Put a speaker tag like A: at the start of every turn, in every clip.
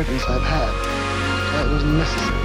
A: occurrence I've had. It was necessary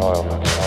B: child